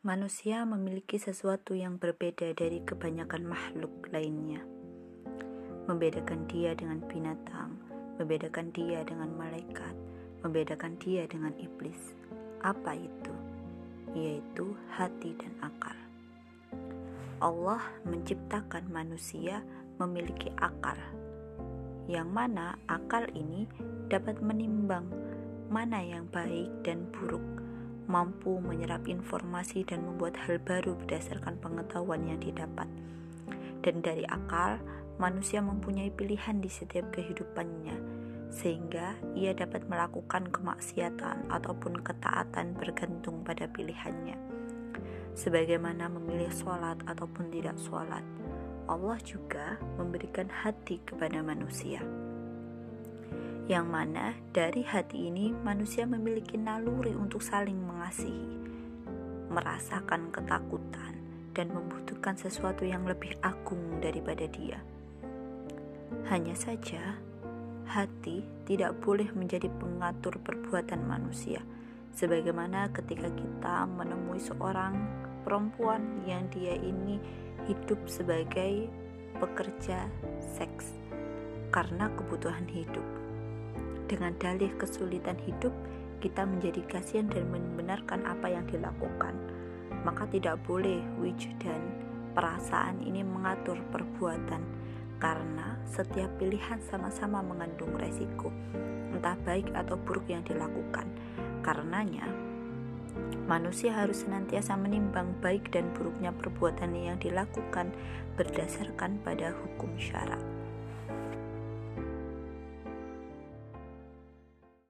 Manusia memiliki sesuatu yang berbeda dari kebanyakan makhluk lainnya. Membedakan dia dengan binatang, membedakan dia dengan malaikat, membedakan dia dengan iblis. Apa itu? Yaitu hati dan akal. Allah menciptakan manusia memiliki akal, yang mana akal ini dapat menimbang mana yang baik dan buruk mampu menyerap informasi dan membuat hal baru berdasarkan pengetahuan yang didapat. Dan dari akal, manusia mempunyai pilihan di setiap kehidupannya, sehingga ia dapat melakukan kemaksiatan ataupun ketaatan bergantung pada pilihannya. Sebagaimana memilih sholat ataupun tidak sholat, Allah juga memberikan hati kepada manusia yang mana dari hati ini manusia memiliki naluri untuk saling mengasihi, merasakan ketakutan, dan membutuhkan sesuatu yang lebih agung daripada dia. Hanya saja, hati tidak boleh menjadi pengatur perbuatan manusia, sebagaimana ketika kita menemui seorang perempuan yang dia ini hidup sebagai pekerja seks karena kebutuhan hidup dengan dalih kesulitan hidup, kita menjadi kasihan dan membenarkan apa yang dilakukan. Maka tidak boleh dan perasaan ini mengatur perbuatan karena setiap pilihan sama-sama mengandung resiko, entah baik atau buruk yang dilakukan. Karenanya, manusia harus senantiasa menimbang baik dan buruknya perbuatan yang dilakukan berdasarkan pada hukum syarak.